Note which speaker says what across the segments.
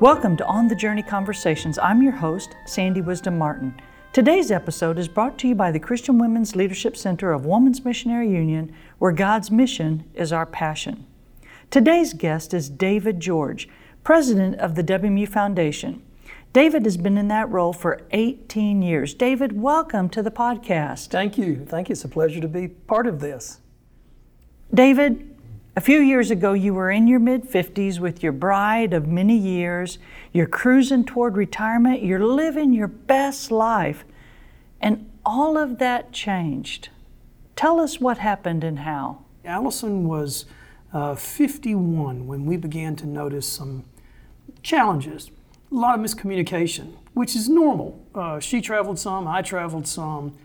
Speaker 1: Welcome to On the Journey Conversations. I'm your host, Sandy Wisdom Martin. Today's episode is brought to you by the Christian Women's Leadership Center of Woman's Missionary Union, where God's mission is our passion. Today's guest is David George, president of the WMU Foundation. David has been in that role for 18 years. David, welcome to the podcast.
Speaker 2: Thank you. Thank you. It's a pleasure to be part of this.
Speaker 1: David, a few years ago, you were in your mid 50s with your bride of many years. You're cruising toward retirement. You're living your best life. And all of that changed. Tell us what happened and how.
Speaker 2: Allison was uh, 51 when we began to notice some challenges. A lot of miscommunication, which is normal. Uh, she traveled some, I traveled some,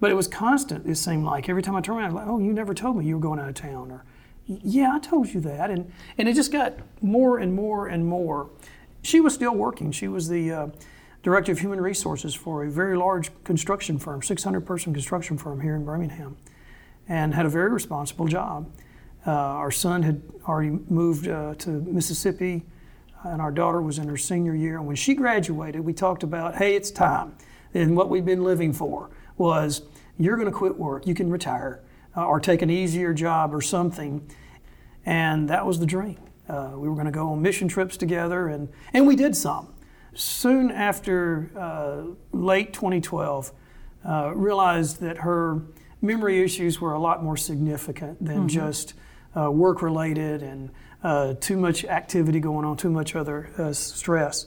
Speaker 2: but it was constant, it seemed like. Every time I turned around, like, oh, you never told me you were going out of town. Or, yeah, I told you that. And, and it just got more and more and more. She was still working. She was the uh, director of human resources for a very large construction firm, 600 person construction firm here in Birmingham, and had a very responsible job. Uh, our son had already moved uh, to Mississippi, and our daughter was in her senior year. And when she graduated, we talked about, hey, it's time. And what we've been living for was, you're going to quit work, you can retire uh, or take an easier job or something. And that was the dream. Uh, we were going to go on mission trips together, and, and we did some. Soon after uh, late 2012, uh, realized that her memory issues were a lot more significant than mm-hmm. just uh, work related and uh, too much activity going on, too much other stress.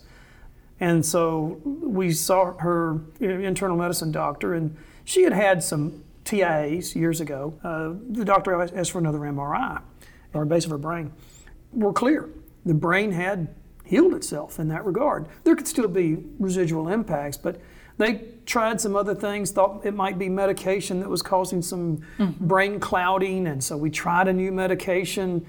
Speaker 2: And so we saw her internal medicine doctor, and she had had some TIAs years ago, uh, the doctor asked for another MRI or base of her brain. We're clear. The brain had healed itself in that regard. There could still be residual impacts, but they tried some other things, thought it might be medication that was causing some mm-hmm. brain clouding, and so we tried a new medication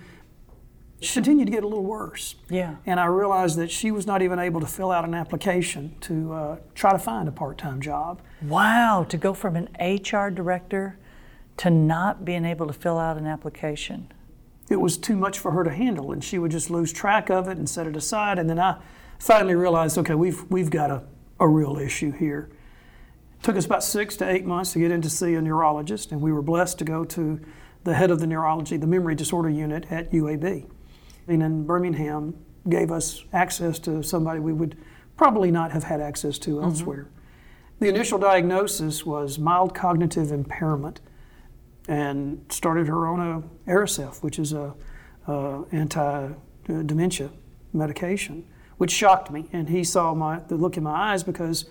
Speaker 2: continued to get a little worse.
Speaker 1: Yeah.
Speaker 2: And I realized that she was not even able to fill out an application to uh, try to find a part time job.
Speaker 1: Wow, to go from an HR director to not being able to fill out an application.
Speaker 2: It was too much for her to handle, and she would just lose track of it and set it aside. And then I finally realized okay, we've, we've got a, a real issue here. It took us about six to eight months to get in to see a neurologist, and we were blessed to go to the head of the neurology, the memory disorder unit at UAB in Birmingham gave us access to somebody we would probably not have had access to mm-hmm. elsewhere. The initial diagnosis was mild cognitive impairment and started her on a Aricept, which is a, a anti-dementia medication, which shocked me. And he saw my, the look in my eyes because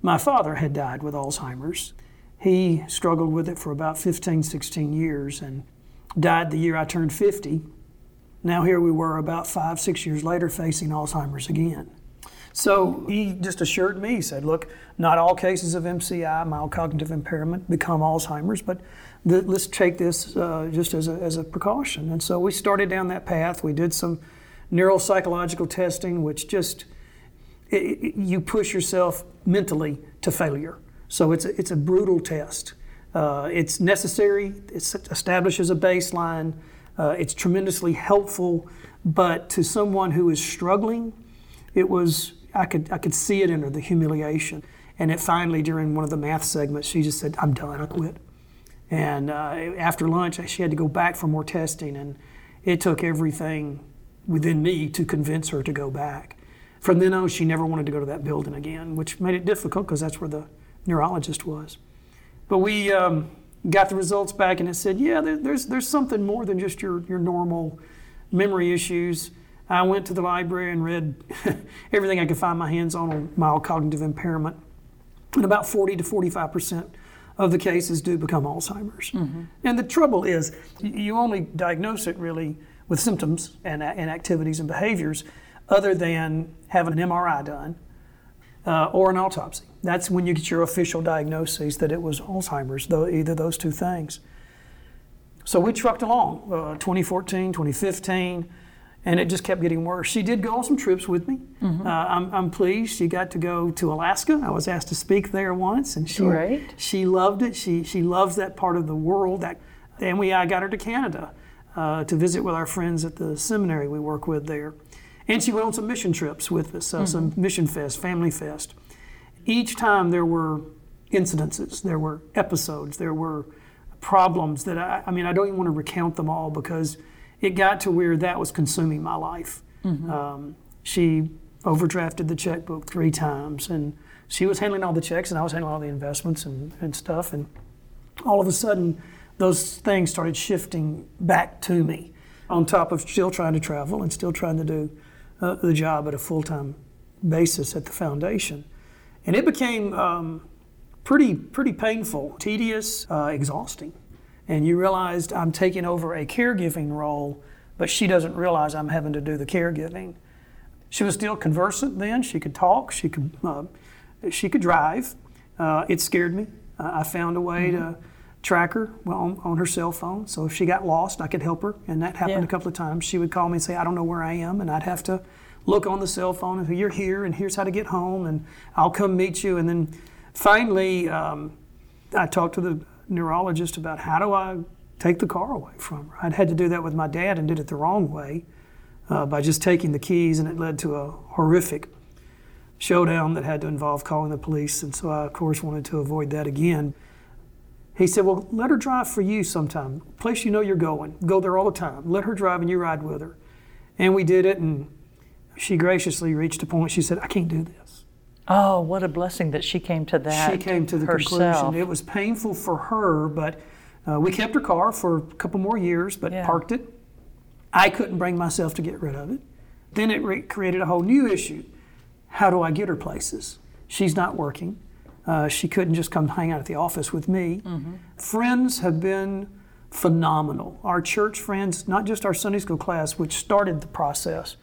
Speaker 2: my father had died with Alzheimer's. He struggled with it for about 15, 16 years and died the year I turned 50 now, here we were about five, six years later facing Alzheimer's again. So he just assured me, he said, look, not all cases of MCI, mild cognitive impairment, become Alzheimer's, but th- let's take this uh, just as a, as a precaution. And so we started down that path. We did some neuropsychological testing, which just, it, it, you push yourself mentally to failure. So it's a, it's a brutal test. Uh, it's necessary, it establishes a baseline. Uh, it's tremendously helpful, but to someone who is struggling, it was I could I could see it in her the humiliation. And it finally during one of the math segments, she just said, "I'm done. I quit." And uh, after lunch, she had to go back for more testing, and it took everything within me to convince her to go back. From then on, she never wanted to go to that building again, which made it difficult because that's where the neurologist was. But we. Um, got the results back and it said, yeah, there, there's, there's something more than just your, your normal memory issues. I went to the library and read everything I could find my hands on on mild cognitive impairment. And about 40 to 45 percent of the cases do become Alzheimer's. Mm-hmm. And the trouble is, you only diagnose it really with symptoms and, and activities and behaviors other than having an MRI done uh, or an autopsy. That's when you get your official diagnosis that it was Alzheimer's, though, either those two things. So we trucked along, uh, 2014, 2015, and it just kept getting worse. She did go on some trips with me. Mm-hmm. Uh, I'm, I'm, pleased she got to go to Alaska. I was asked to speak there once, and she
Speaker 1: right.
Speaker 2: she loved it. She she loves that part of the world. That, and we I got her to Canada uh, to visit with our friends at the seminary we work with there. And she went on some mission trips with us, uh, mm-hmm. some mission fest, family fest. Each time there were incidences, there were episodes, there were problems that I, I mean, I don't even want to recount them all because it got to where that was consuming my life. Mm-hmm. Um, she overdrafted the checkbook three times, and she was handling all the checks, and I was handling all the investments and, and stuff. And all of a sudden, those things started shifting back to me, on top of still trying to travel and still trying to do uh, the job at a full time basis at the foundation. And it became um, pretty, pretty painful, tedious, uh, exhausting. And you realized I'm taking over a caregiving role, but she doesn't realize I'm having to do the caregiving. She was still conversant then. She could talk. She could, uh, she could drive. Uh, it scared me. I found a way mm-hmm. to track her on, on, her cell phone. So if she got lost, I could help her. And that happened yeah. a couple of times. She would call me and say, I don't know where I am. And I'd have to look on the cell phone and say, You're here, and here's how to get home, and I'll come meet you. And then finally, um, I talked to the neurologist about how do I take the car away from her. I'd had to do that with my dad and did it the wrong way uh, by just taking the keys, and it led to a horrific showdown that had to involve calling the police. And so I, of course, wanted to avoid that again. He said, Well, let her drive for you sometime. Place you know you're going. Go there all the time. Let her drive and you ride with her. And we did it, and she graciously reached a point. She said, I can't do this.
Speaker 1: Oh, what a blessing that she came to that.
Speaker 2: She came to the herself. conclusion. It was painful for her, but uh, we kept her car for a couple more years, but yeah. parked it. I couldn't bring myself to get rid of it. Then it re- created a whole new issue. How do I get her places? She's not working. Uh, she couldn't just come hang out at the office with me. Mm-hmm. Friends have been phenomenal. Our church friends, not just our Sunday school class, which started the process,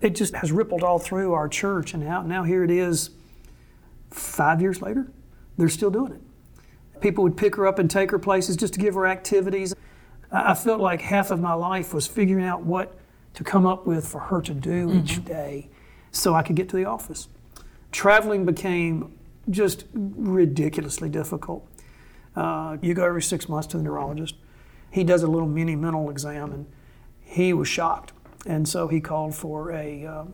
Speaker 2: it just has rippled all through our church. And now, now here it is, five years later, they're still doing it. People would pick her up and take her places just to give her activities. I felt like half of my life was figuring out what to come up with for her to do mm-hmm. each day so I could get to the office. Traveling became just ridiculously difficult. Uh, you go every six months to the neurologist. He does a little mini mental exam, and he was shocked. And so he called for a uh,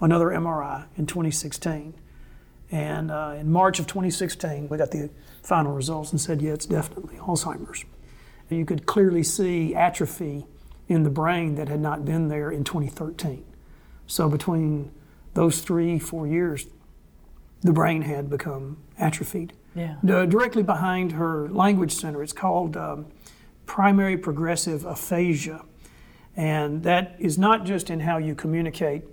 Speaker 2: another MRI in 2016. And uh, in March of 2016, we got the final results and said, yeah, it's definitely Alzheimer's. And you could clearly see atrophy in the brain that had not been there in 2013. So between those three, four years, the brain had become atrophied.
Speaker 1: Yeah.
Speaker 2: Directly behind her language center, it's called um, primary progressive aphasia. And that is not just in how you communicate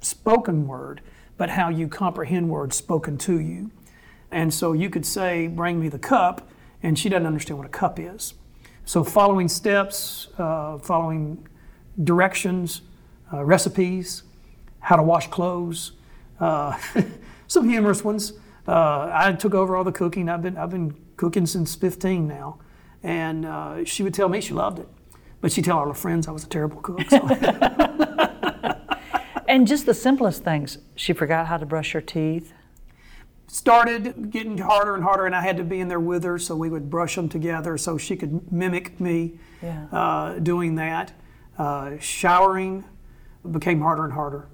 Speaker 2: spoken word, but how you comprehend words spoken to you. And so you could say, Bring me the cup, and she doesn't understand what a cup is. So, following steps, uh, following directions, uh, recipes, how to wash clothes, uh, some humorous ones. Uh, I took over all the cooking. I've been, I've been cooking since 15 now. And uh, she would tell me she loved it. But she'd tell all her friends I was a terrible cook. So.
Speaker 1: and just the simplest things. She forgot how to brush her teeth.
Speaker 2: Started getting harder and harder, and I had to be in there with her, so we would brush them together so she could mimic me yeah. uh, doing that. Uh, showering became harder and harder,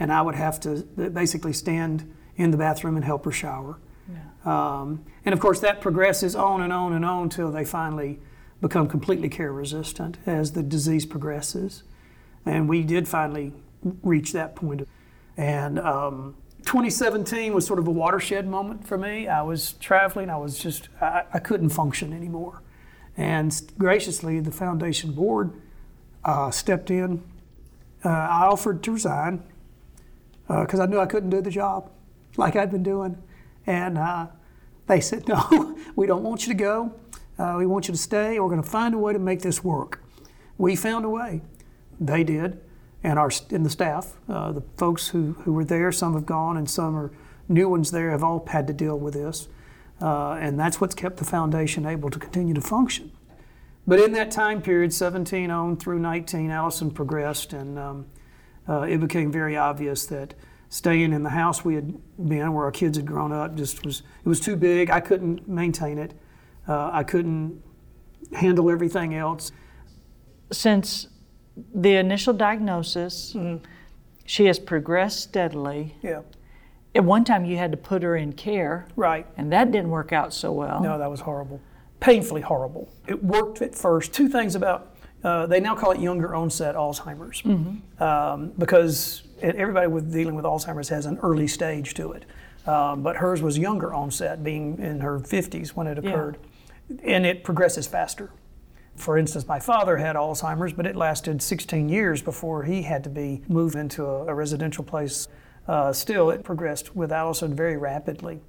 Speaker 2: and I would have to basically stand in the bathroom and help her shower. Yeah. Um, and of course, that progresses on and on and on until they finally become completely care resistant as the disease progresses. And we did finally reach that point. And um, 2017 was sort of a watershed moment for me. I was traveling, I was just, I, I couldn't function anymore. And graciously, the foundation board uh, stepped in. Uh, I offered to resign because uh, I knew I couldn't do the job like I'd been doing. And uh, they said, No, we don't want you to go. Uh, we want you to stay. We're going to find a way to make this work. We found a way. They did, and our in the staff, uh, the folks who, who were there, some have gone, and some are new ones there, have all had to deal with this. Uh, and that's what's kept the foundation able to continue to function. But in that time period, 17 on through 19, Allison progressed, and um, uh, it became very obvious that staying in the house we had been, where our kids had grown up, just was it was too big. I couldn't maintain it. Uh, I couldn't handle everything else.
Speaker 1: Since the initial diagnosis, mm-hmm. She has progressed steadily.
Speaker 2: Yeah.
Speaker 1: At one time, you had to put her in care,
Speaker 2: Right.
Speaker 1: and that didn't work out so well.
Speaker 2: No, that was horrible. Painfully horrible. It worked at first. Two things about uh, they now call it younger onset Alzheimer's um, because everybody with dealing with Alzheimer's has an early stage to it. Um, but hers was younger onset, being in her 50s when it occurred, and it progresses faster. For instance, my father had Alzheimer's, but it lasted 16 years before he had to be moved into a, a residential place. Uh, still, it progressed with Allison very rapidly.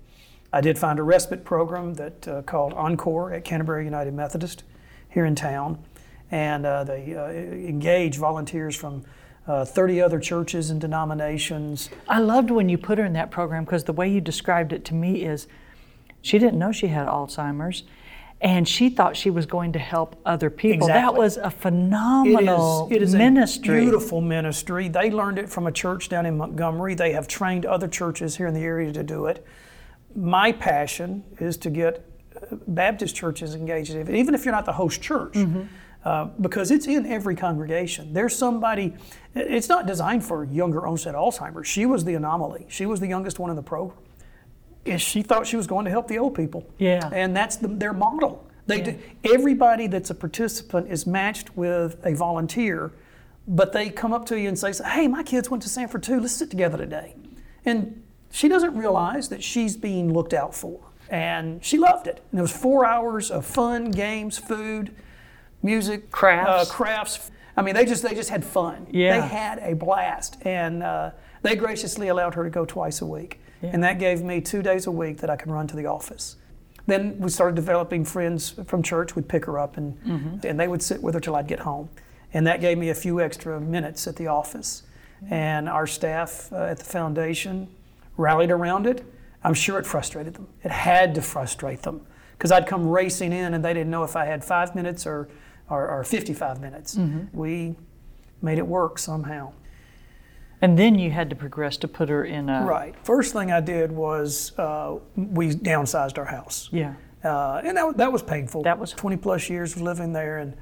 Speaker 2: I did find a respite program that uh, called Encore at Canterbury United Methodist here in town, and uh, they uh, engage volunteers from uh, 30 other churches and denominations.
Speaker 1: I loved when you put her in that program because the way you described it to me is she didn't know she had Alzheimer's and she thought she was going to help other people. That was a phenomenal
Speaker 2: it is
Speaker 1: ministry.
Speaker 2: a beautiful ministry. They learned it from a church down in Montgomery. They have trained other churches here in the area to do it. My passion is to get uh, Baptist churches engaged in it, even if you're not the host church,
Speaker 1: Mm-hmm.
Speaker 2: Uh, because it's in every congregation. There's somebody. It's not designed for younger onset Alzheimer's. She was the anomaly. She was the youngest one in the program. And she thought she was going to help the old people.
Speaker 1: Yeah.
Speaker 2: And that's the, their model. They do, everybody that's a participant is matched with a volunteer, but they come up to you and say, "Hey, my kids went to Samford too. Let's sit together today." And she doesn't realize that she's being looked out for, and she loved it. And it was four hours of fun, games, food, music,
Speaker 1: Crafts.
Speaker 2: uh, crafts. I mean, they just they just had fun.
Speaker 1: Yeah.
Speaker 2: They had a blast, and uh, they graciously allowed her to go twice a week, and that gave me two days a week that I could run to the office. Then we started developing friends from church. Would pick her up, and and they would sit with her till I'd get home, and that gave me a few extra minutes at the office. And our staff uh, at the foundation rallied around it. I'm sure it frustrated them. It had to frustrate them because I'd come racing in, and they didn't know if I had five minutes or or, or 55 minutes. We made it work somehow.
Speaker 1: And then you had to progress to put her in a.
Speaker 2: Right. First thing I did was uh, we downsized our house.
Speaker 1: Yeah.
Speaker 2: Uh, and that, that was painful.
Speaker 1: That was-
Speaker 2: 20 plus years of living there, and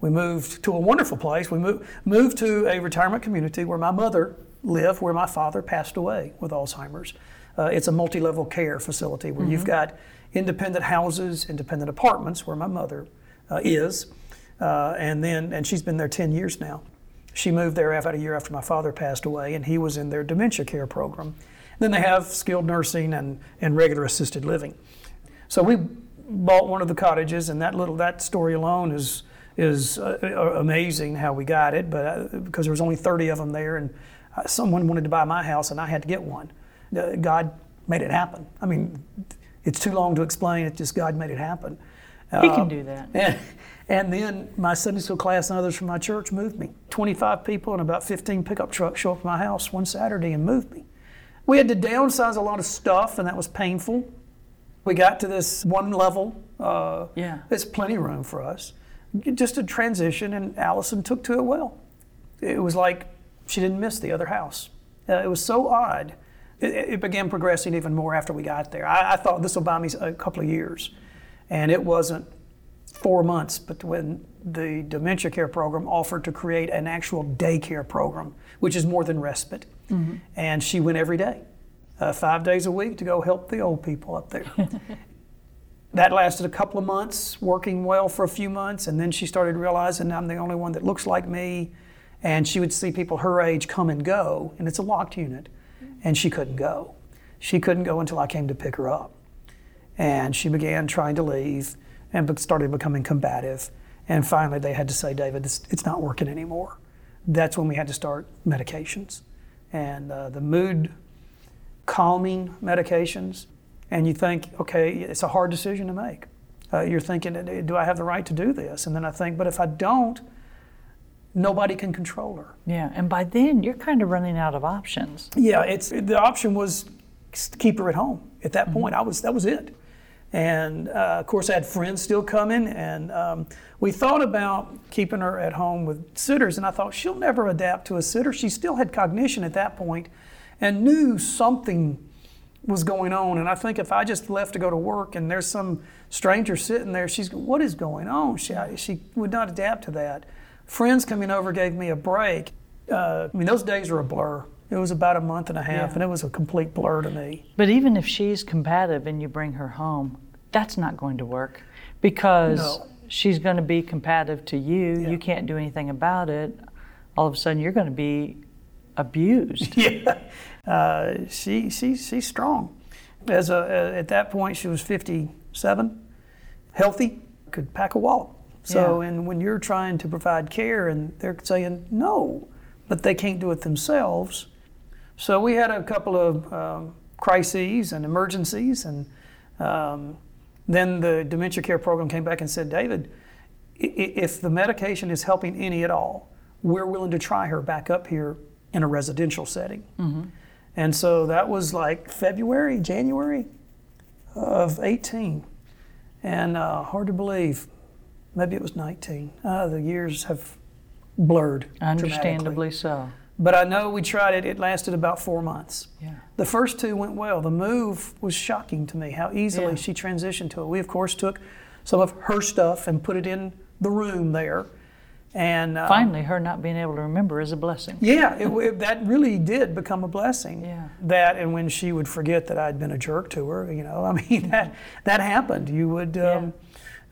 Speaker 2: we moved to a wonderful place. We moved, moved to a retirement community where my mother lived, where my father passed away with Alzheimer's. Uh, it's a multi level care facility where you've got independent houses, independent apartments, where my mother uh, is, uh, and then and she's been there 10 years now. She moved there about a year after my father passed away, and he was in their dementia care program. Then they have skilled nursing and, and regular assisted living. So we bought one of the cottages, and that little that story alone is is uh, uh, amazing how we got it. But uh, because there was only 30 of them there, and uh, someone wanted to buy my house, and I had to get one. God made it happen. I mean, it's too long to explain. It just God made it happen.
Speaker 1: He
Speaker 2: Uh,
Speaker 1: can do that.
Speaker 2: and, and then my Sunday school class and others from my church moved me. 25 people and about 15 pickup trucks show up at my house one Saturday and moved me. We had to downsize a lot of stuff, and that was painful. We got to this one level. Uh,
Speaker 1: Yeah.
Speaker 2: There's plenty of room for us. Just a transition, and Allison took to it well. It was like she didn't miss the other house. Uh, it was so odd. It, it began progressing even more after we got there. I, I thought this will buy me a couple of years, and it wasn't four months. But when the dementia care program offered to create an actual daycare program, which is more than respite, and she went every day, uh, five days a week, to go help the old people up there. that lasted a couple of months, working well for a few months, and then she started realizing I'm the only one that looks like me. And she would see people her age come and go, and it's a locked unit, and she couldn't go. She couldn't go until I came to pick her up. And she began trying to leave and started becoming combative. And finally, they had to say, David, this, it's not working anymore. That's when we had to start medications. And uh, the mood calming medications, and you think, okay, it's a hard decision to make. Uh, you're thinking, do I have the right to do this? And then I think, but if I don't, nobody can control her.
Speaker 1: Yeah. And by then, you're kind of running out of options.
Speaker 2: Yeah, it's the option was to keep her at home. At that point, I was that was it. And uh, of course, I had friends still coming, and um, we thought about keeping her at home with sitters. And I thought she'll never adapt to a sitter. She still had cognition at that point, and knew something was going on. And I think if I just left to go to work and there's some stranger sitting there, she's what is going on? She she would not adapt to that. Friends coming over gave me a break. uh, I mean, those days are a blur. It was about a month and a half,
Speaker 1: Yeah.
Speaker 2: and it was a complete blur to me.
Speaker 1: But even if she's combative and you bring her home, that's not going to work because
Speaker 2: No.
Speaker 1: she's going to be competitive to you.
Speaker 2: Yeah.
Speaker 1: You can't do anything about it. All of a sudden, you're going to be abused.
Speaker 2: yeah, uh, she, she, she's strong. As a, at that point, she was 57, healthy, could pack a wallop. So,
Speaker 1: Yeah.
Speaker 2: and when you're trying to provide care and they're saying no, but they can't do it themselves. So we had a couple of um, crises and emergencies, and um, then the dementia care program came back and said, David, if the medication is helping any at all, we're willing to try her back up here in a residential setting. And so that was like February, January of 18. And uh, hard to believe, maybe it was 19. Uh, the years have blurred.
Speaker 1: Understandably so.
Speaker 2: But I know we tried it, it lasted about four months.
Speaker 1: Yeah.
Speaker 2: The first two went well. The move was shocking to me how easily
Speaker 1: Yeah.
Speaker 2: she transitioned to it. We, of course, took some of her stuff and put it in the room there. And uh,
Speaker 1: Finally, her not being able to remember is a blessing.
Speaker 2: yeah, it, it, that really did become a blessing.
Speaker 1: Yeah.
Speaker 2: That and when she would forget that I'd been a jerk to her, you know, I mean that that happened. You would. Um,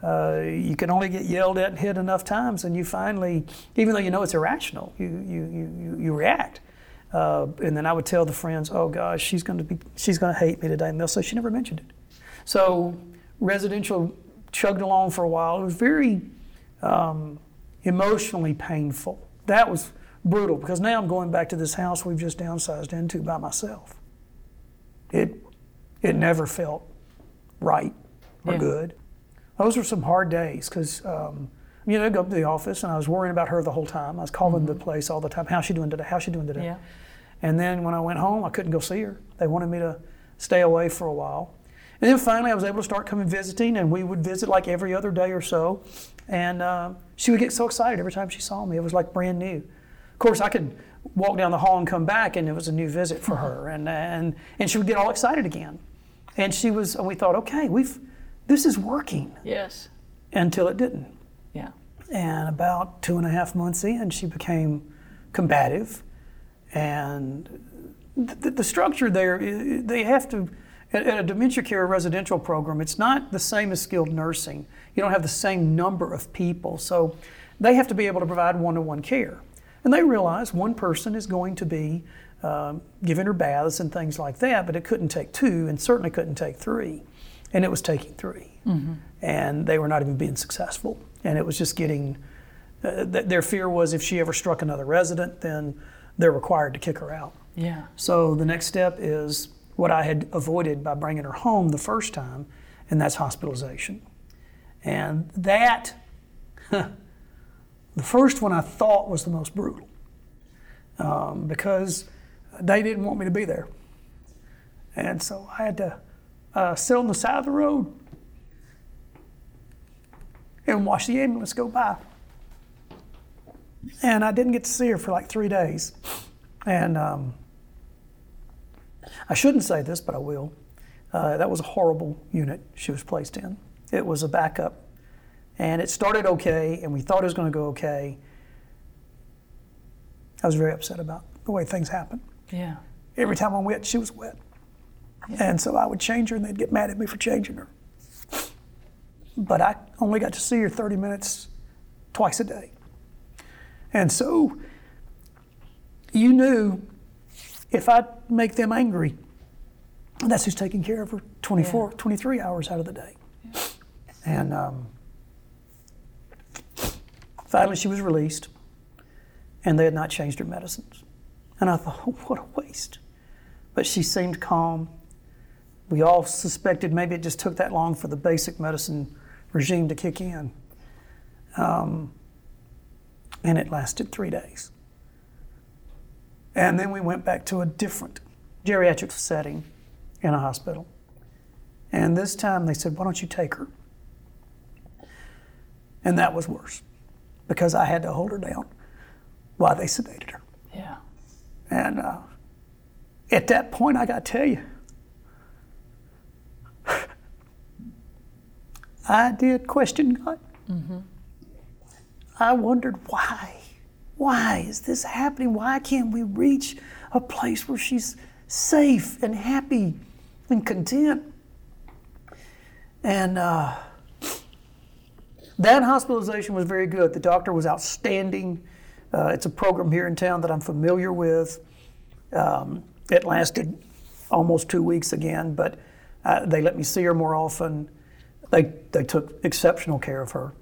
Speaker 2: uh, you can only get yelled at and hit enough times, and you finally, even though you know it's irrational, you you you, you, react. Uh, and then I would tell the friends, "Oh gosh, she's going to be, she's going to hate me today," and they'll say she never mentioned it. So residential chugged along for a while. It was very um, emotionally painful. That was brutal because now I'm going back to this house we've just downsized into by myself. It it never felt right or
Speaker 1: Yeah.
Speaker 2: good. Those were some hard days because um, you know I'd go up to the office and I was worrying about her the whole time. I was calling the place all the time. How's she doing today? How's she doing today?
Speaker 1: Yeah.
Speaker 2: And then when I went home, I couldn't go see her. They wanted me to stay away for a while. And then finally, I was able to start coming visiting, and we would visit like every other day or so. And uh, she would get so excited every time she saw me. It was like brand new. Of course, I could walk down the hall and come back, and it was a new visit for her. And, and, and she would get all excited again. And she was, and we thought, okay, we've, this is working
Speaker 1: Yes.
Speaker 2: until it didn't.
Speaker 1: Yeah.
Speaker 2: And about two and a half months in, she became combative. And the, the structure there, they have to, at, at a dementia care residential program, it's not the same as skilled nursing. You don't have the same number of people. So they have to be able to provide one to one care. And they realize one person is going to be um, giving her baths and things like that, but it couldn't take two and certainly couldn't take three. And it was taking 3 And they were not even being successful. And it was just getting, uh, th- their fear was if she ever struck another resident, then they're required to kick her out.
Speaker 1: Yeah.
Speaker 2: So the next step is what I had avoided by bringing her home the first time, and that's hospitalization. And that, the first one I thought was the most brutal um, because they didn't want me to be there. And so I had to uh, sit on the side of the road and watch the ambulance go by. And I didn't get to see her for like three days. And um, I shouldn't say this, but I will. Uh, that was a horrible unit she was placed in. It was a backup. And it started okay, and we thought it was going to go okay. I was very upset about the way things happened.
Speaker 1: Yeah.
Speaker 2: Every time I went, she was wet. And so I would change her, and they'd get mad at me for changing her. But I only got to see her 30 minutes twice a day. And so you knew if I make them angry, that's who's taking care of her 24, 23 hours out of the day. And um, finally, she was released, and they had not changed her medicines. And I thought, what a waste. But she seemed calm. We all suspected maybe it just took that long for the basic medicine regime to kick in. Um, and it lasted three days. And then we went back to a different geriatric setting in a hospital. And this time they said, Why don't you take her? And that was worse because I had to hold her down while they sedated her.
Speaker 1: Yeah.
Speaker 2: And uh, at that point, I got to tell you, I did question God. I wondered why. why is this happening? Why can't we reach a place where she's safe and happy and content? And uh, that hospitalization was very good. The doctor was outstanding. Uh, it's a program here in town that I'm familiar with. Um, it lasted almost two weeks again, but uh, they let me see her more often. They, they took exceptional care of her.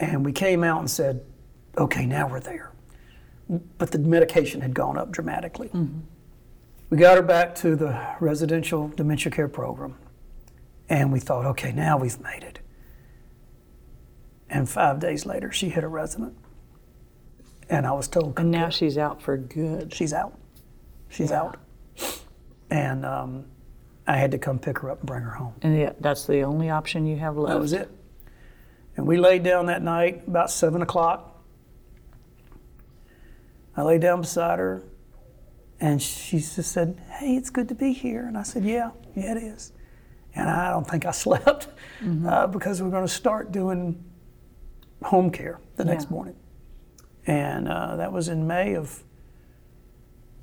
Speaker 2: And we came out and said, okay, now we're there. But the medication had gone up dramatically. Mm-hmm. We got her back to the residential dementia care program. And we thought, okay, now we've made it. And five days later, she hit a resident. And I was told.
Speaker 1: And now she's out for good.
Speaker 2: She's out. She's yeah. out. And um, I had to come pick her up and bring her home.
Speaker 1: And yeah, that's the only option you have left.
Speaker 2: That was it. And we laid down that night about seven o'clock. I lay down beside her, and she just said, "Hey, it's good to be here." And I said, "Yeah, yeah, it is." And I don't think I slept mm-hmm. uh, because we're going to start doing home care the next yeah. morning. And uh, that was in May of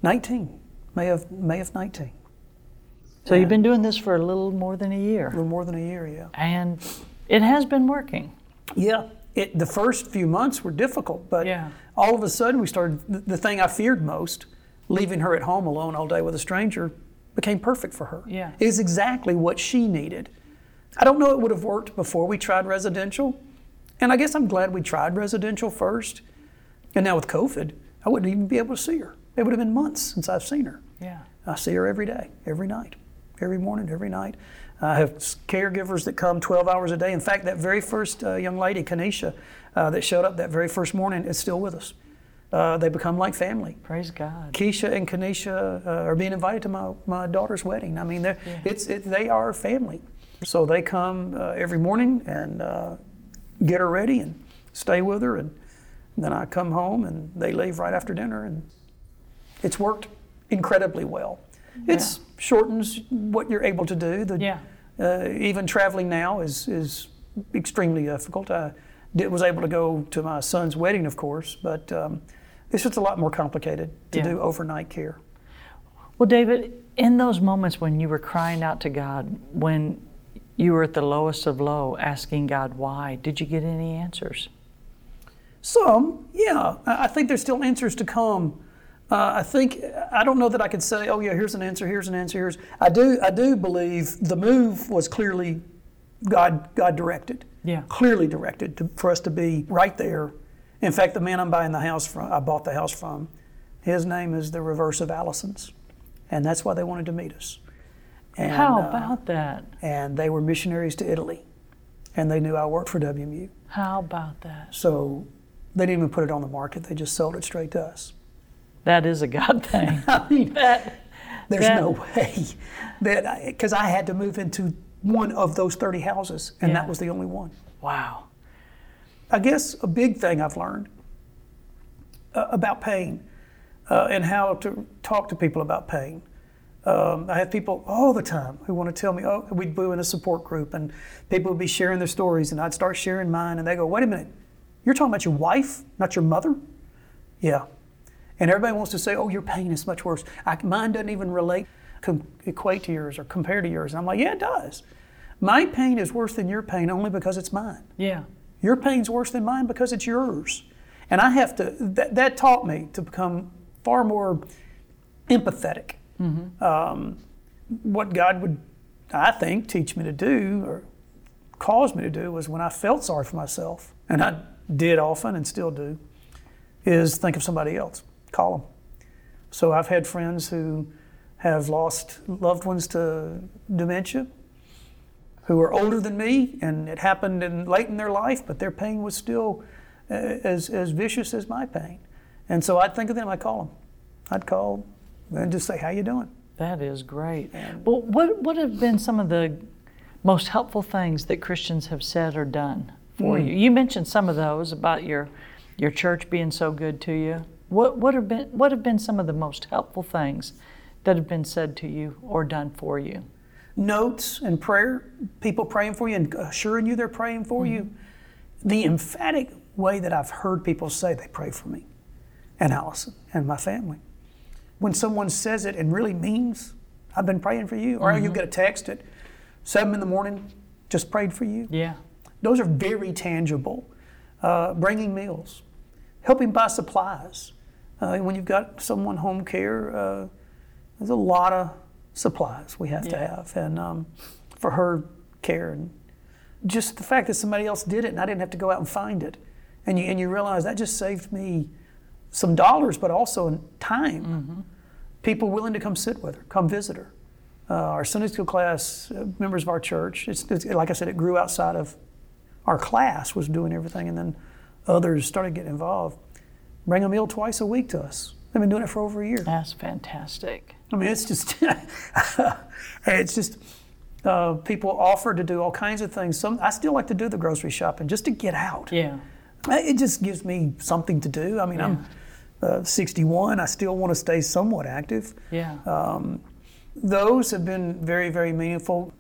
Speaker 2: 19, May of, May of 19.
Speaker 1: So and you've been doing this for a little more than a year.
Speaker 2: A little more than a year, yeah.
Speaker 1: And it has been working.
Speaker 2: Yeah. It, the first few months were difficult, but yeah. all of a sudden we started, the, the thing I feared most, leaving her at home alone all day with a stranger, became perfect for her.
Speaker 1: Yeah.
Speaker 2: It is exactly what she needed. I don't know it would have worked before we tried residential, and I guess I'm glad we tried residential first. And now with COVID, I wouldn't even be able to see her. It would have been months since I've seen her.
Speaker 1: Yeah.
Speaker 2: I see her every day, every night, every morning, every night. I have caregivers that come 12 hours a day. In fact, that very first uh, young lady, Kanisha, uh, that showed up that very first morning is still with us. Uh, they become like family.
Speaker 1: Praise God.
Speaker 2: Keisha and Kanisha uh, are being invited to my, my daughter's wedding. I mean, yeah. it's, it, they are family. So they come uh, every morning and uh, get her ready and stay with her. And then I come home and they leave right after dinner. And it's worked incredibly well. Yeah. Shortens what you're able to do.
Speaker 1: The, yeah.
Speaker 2: Uh, even traveling now is, is extremely difficult. I did, was able to go to my son's wedding, of course, but um, it's just a lot more complicated to yeah. do overnight care.
Speaker 1: Well, David, in those moments when you were crying out to God, when you were at the lowest of low asking God why. Did you get any answers?
Speaker 2: Some, yeah. I think there's still answers to come. Uh, I think I don't know that I could say, oh yeah, here's an answer, here's an answer, here's. I do I do believe the move was clearly God God directed.
Speaker 1: Yeah.
Speaker 2: Clearly directed to, for us to be right there. In fact, the man I'm buying the house from, I bought the house from, his name is the reverse of Allison's, and that's why they wanted to meet us.
Speaker 1: And, How uh, about uh, that?
Speaker 2: And they were missionaries to Italy, and they knew I worked for WMU.
Speaker 1: How about that?
Speaker 2: So they didn't even put it on the market; they just sold it straight to us.
Speaker 1: That is a God thing.
Speaker 2: I mean, that, there's that, no way that because I, I, had to move into one of those 30 houses, and yeah. that was the only one.
Speaker 1: Wow.
Speaker 2: I guess a big thing I've learned uh, about pain uh, and how to talk to people about pain um, I have people all the time who want to tell me, oh, we'd be in a support group and people would be sharing their stories and I'd start sharing mine and they go, wait a minute, you're talking about your wife, not your mother? Yeah. And everybody wants to say, oh, your pain is much worse. I, mine doesn't even relate, com- equate to yours or compare to yours. And I'm like, yeah, it does. My pain is worse than your pain only because it's mine.
Speaker 1: Yeah.
Speaker 2: Your pain's worse than mine because it's yours. And I have to, that, that taught me to become far more empathetic Mm-hmm. Um, what God would, I think, teach me to do or cause me to do was when I felt sorry for myself, and I did often and still do, is think of somebody else, call them. So I've had friends who have lost loved ones to dementia who are older than me, and it happened in, late in their life, but their pain was still uh, as, as vicious as my pain. And so I'd think of them, I'd call them. I'd call and just say, "How you doing?"
Speaker 1: That is great. And well, what what have been some of the most helpful things that Christians have said or done for mm. you? You mentioned some of those about your your church being so good to you. What what have been what have been some of the most helpful things that have been said to you or done for you?
Speaker 2: Notes and prayer, people praying for you and assuring you they're praying for mm-hmm. you. The emphatic way that I've heard people say they pray for me and Allison and my family. When someone says it and really means, I've been praying for you, or you get a text at seven in the morning, just prayed for you.
Speaker 1: Yeah.
Speaker 2: Those are very tangible. Uh, bringing meals, helping buy supplies. Uh, when you've got someone home care, uh, there's a lot of supplies we have to have, and um, for her care, and just the fact that somebody else did it and I didn't have to go out and find it, and you and you realize that just saved me some dollars, but also in time. People willing to come sit with her, come visit her. Uh, our Sunday school class, uh, members of our church, it's, it's like I said, it grew outside of our class was doing everything, and then others started getting involved. Bring a meal twice a week to us. They've been doing it for over a year.
Speaker 1: That's fantastic.
Speaker 2: I mean, it's just, it's just, uh, people offer to do all kinds of things. Some I still like to do the grocery shopping just to get out.
Speaker 1: Yeah.
Speaker 2: It just gives me something to do. I mean, I'm uh, 61. I still want to stay somewhat active.
Speaker 1: Yeah.
Speaker 2: Um, those have been very, very meaningful.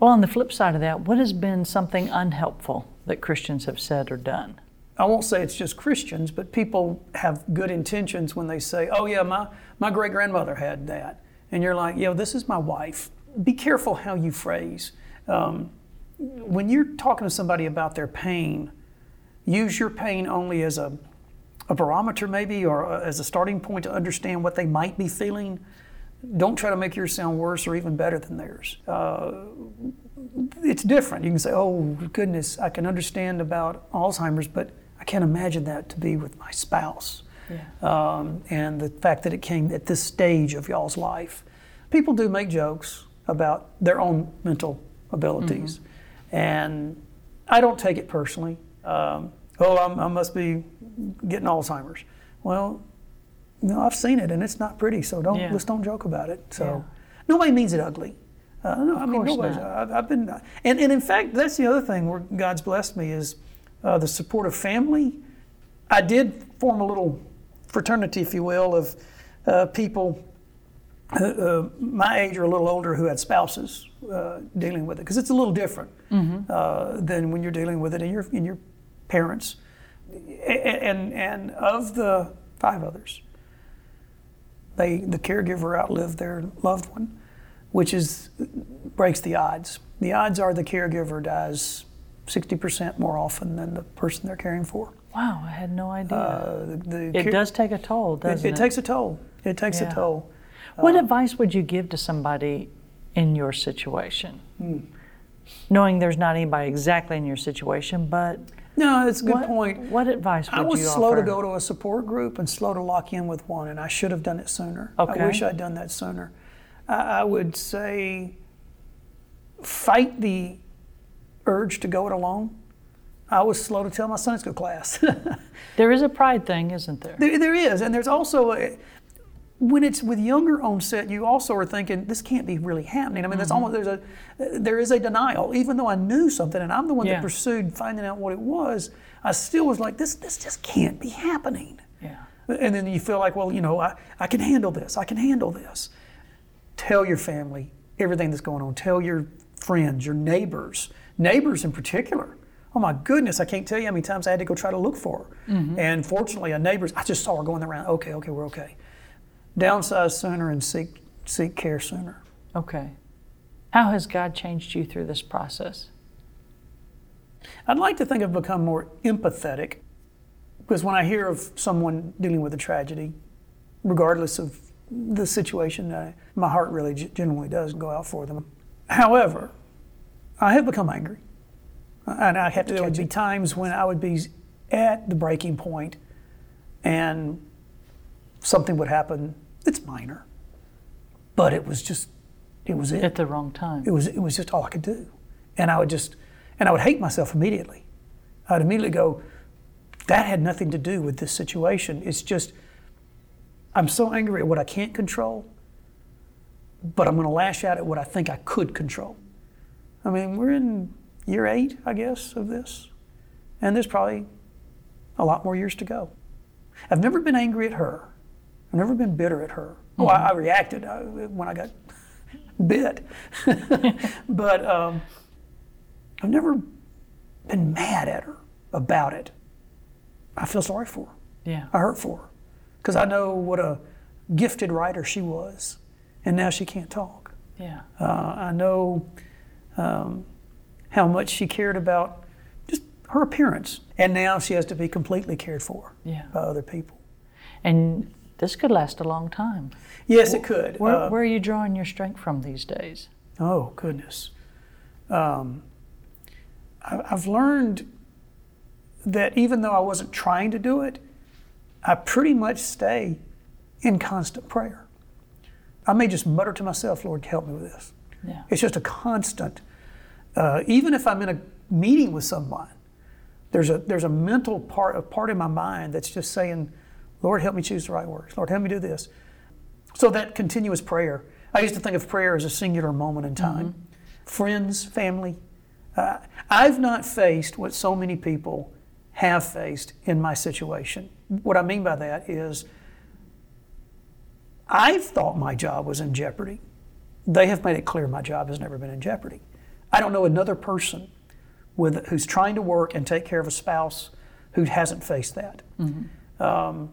Speaker 1: well, on the flip side of that, what has been something unhelpful that Christians have said or done?
Speaker 2: I won't say it's just Christians, but people have good intentions when they say, "Oh yeah, my my great grandmother had that," and you're like, "Yo, this is my wife." Be careful how you phrase. Um, when you're talking to somebody about their pain, use your pain only as a a barometer, maybe, or uh, as a starting point to understand what they might be feeling. Don't try to make yours sound worse or even better than theirs. Uh, it's different. You can say, "Oh goodness, I can understand about Alzheimer's, but I can't imagine that to be with my spouse."
Speaker 1: Yeah.
Speaker 2: Um, and the fact that it came at this stage of y'all's life, people do make jokes about their own mental abilities, and I don't take it personally. Um, oh, I'm, I must be getting Alzheimer's. Well, no, I've seen it, and it's not pretty. So don't
Speaker 1: Yeah.
Speaker 2: let's don't joke about it. So
Speaker 1: Yeah.
Speaker 2: nobody means it ugly. Uh, no, I mean,
Speaker 1: course
Speaker 2: nobody's.
Speaker 1: not.
Speaker 2: I've, I've been, and, and in fact, that's the other thing where God's blessed me is uh, the support of family. I did form a little fraternity, if you will, of uh, people uh, uh, my age or a little older who had spouses uh, dealing with it, because it's a little different uh, than when you're dealing with it in your in your parents. And and of the five others, they the caregiver outlived their loved one, which is breaks the odds. The odds are the caregiver dies 60% more often than the person they're caring for.
Speaker 1: Wow, I had no idea.
Speaker 2: Uh, the, the
Speaker 1: it does take a toll, doesn't it?
Speaker 2: it takes a toll. It takes
Speaker 1: Yeah.
Speaker 2: a toll.
Speaker 1: What advice would you give to somebody in your situation?
Speaker 2: Hmm.
Speaker 1: Knowing there's not anybody exactly in your situation, but
Speaker 2: No, it's a good
Speaker 1: what,
Speaker 2: point.
Speaker 1: what advice would you offer?
Speaker 2: I was slow
Speaker 1: offer?
Speaker 2: to go to a support group and slow to lock in with one, and I should have done it sooner.
Speaker 1: Okay.
Speaker 2: I wish I'd done that sooner. I, I would say fight the urge to go it alone. I was slow to tell my Sunday school class.
Speaker 1: There is a pride thing, isn't there?
Speaker 2: there, there is, and there's also a, when it's with younger onset, you also are thinking this can't be really happening. I mean, there's
Speaker 1: Mm-hmm.
Speaker 2: almost there's a there is a denial, even though I knew something, and I'm the one
Speaker 1: Yeah.
Speaker 2: that pursued finding out what it was. I still was like, this this just can't be happening.
Speaker 1: Yeah.
Speaker 2: And then you feel like, well, you know, I, I can handle this. I can handle this. Tell your family everything that's going on. Tell your friends, your neighbors, neighbors in particular. Oh my goodness, I can't tell you how many times I had to go try to look for her. Mm-hmm. And fortunately, a neighbor's, I just saw her going around. Okay, okay, we're okay. Downsize sooner and seek seek care sooner.
Speaker 1: Okay. How has God changed you through this process?
Speaker 2: I'd like to think I've become more empathetic because when I hear of someone dealing with a tragedy, regardless of the situation, my heart really g- genuinely does go out for them. However, I have become angry. And I have to, there would be times when I would be at the breaking point and something would happen. It's minor, but it was just, it was it
Speaker 1: At the wrong time.
Speaker 2: it was it was just all I could do, and I would just and I would hate myself immediately. I'd immediately go, that had nothing to do with this situation. It's just I'm so angry at what I can't control, but I'm going to lash out at what I think I could control. I mean, we're in year eight, I guess, of this, and there's probably a lot more years to go. I've never been angry at her. I've never been bitter at her. Well, I, I reacted uh, when I got bit, but um, I've never been mad at her about it. I feel sorry for her.
Speaker 1: Yeah.
Speaker 2: I hurt for her. because I know what a gifted writer she was, and now she can't talk.
Speaker 1: Yeah.
Speaker 2: Uh, I know um, how much she cared about just her appearance, and now she has to be completely cared for
Speaker 1: Yeah.
Speaker 2: by other people.
Speaker 1: And this could last a long time.
Speaker 2: Yes, it could.
Speaker 1: Where,
Speaker 2: Uh,
Speaker 1: where are you drawing your strength from these days?
Speaker 2: Oh goodness. Um, I, I've learned that even though I wasn't trying to do it, I pretty much stay in constant prayer. I may just mutter to myself, "Lord, help me with this."
Speaker 1: Yeah.
Speaker 2: It's just a constant. Uh, even if I'm in a meeting with someone, there's a there's a mental part a part in my mind that's just saying, "Lord, help me choose the right words. Lord, help me do this." So that continuous prayer. I used to think of prayer as a singular moment in time. Friends, family. Uh, I've not faced what so many people have faced in my situation. What I mean by that is, I thought my job was in jeopardy. They have made it clear my job has never been in jeopardy. I don't know another person with, who's trying to work and take care of a spouse who hasn't faced that. Um,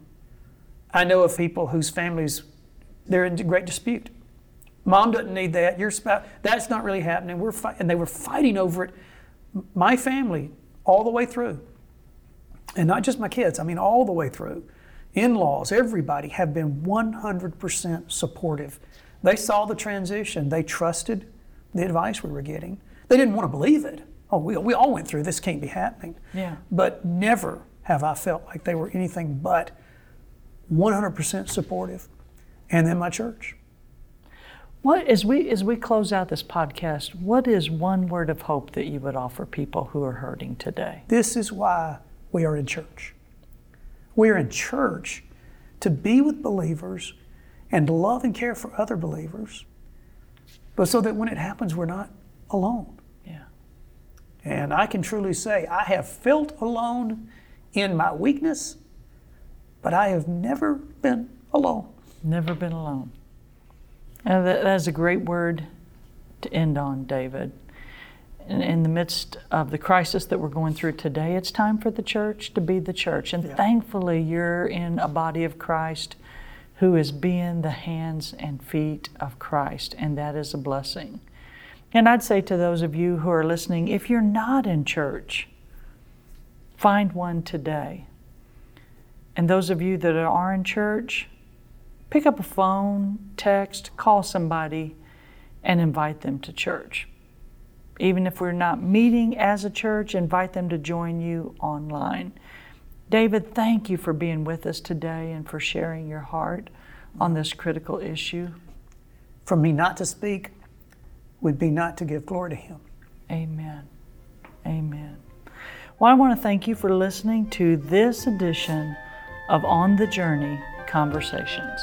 Speaker 2: I know of people whose families they're in great dispute. Mom doesn't need that. Your spouse that's not really happening. We're fi- and they were fighting over it. My family all the way through, and not just my kids. I mean all the way through. In-laws, everybody have been 100% supportive. They saw the transition. They trusted the advice we were getting. They didn't want to believe it. Oh, we, we all went through this. Can't be happening.
Speaker 1: Yeah.
Speaker 2: But never have I felt like they were anything but 100% supportive. And then my church.
Speaker 1: What as we as we close out this podcast, what is one word of hope that you would offer people who are hurting today?
Speaker 2: This is why we are in church. We are in church to be with believers and to love and care for other believers, but so that when it happens, we're not alone.
Speaker 1: Yeah.
Speaker 2: And I can truly say I have felt alone in my weakness, but I have never been alone.
Speaker 1: Never been alone. And that, that is a great word to end on, David. In, in the midst of the crisis that we're going through today, it's time for the church to be the church. And
Speaker 2: Yeah.
Speaker 1: thankfully, you're in a body of Christ who is being the hands and feet of Christ, and that is a blessing. And I'd say to those of you who are listening, if you're not in church, find one today. And those of you that are in church, pick up a phone, text, call somebody, and invite them to church. Even if we're not meeting as a church, invite them to join you online. David, thank you for being with us today and for sharing your heart on this critical issue.
Speaker 2: For me not to speak would be not to give glory to Him.
Speaker 1: Amen. Amen. Well, I want to thank you for listening to this edition of On the Journey Conversations.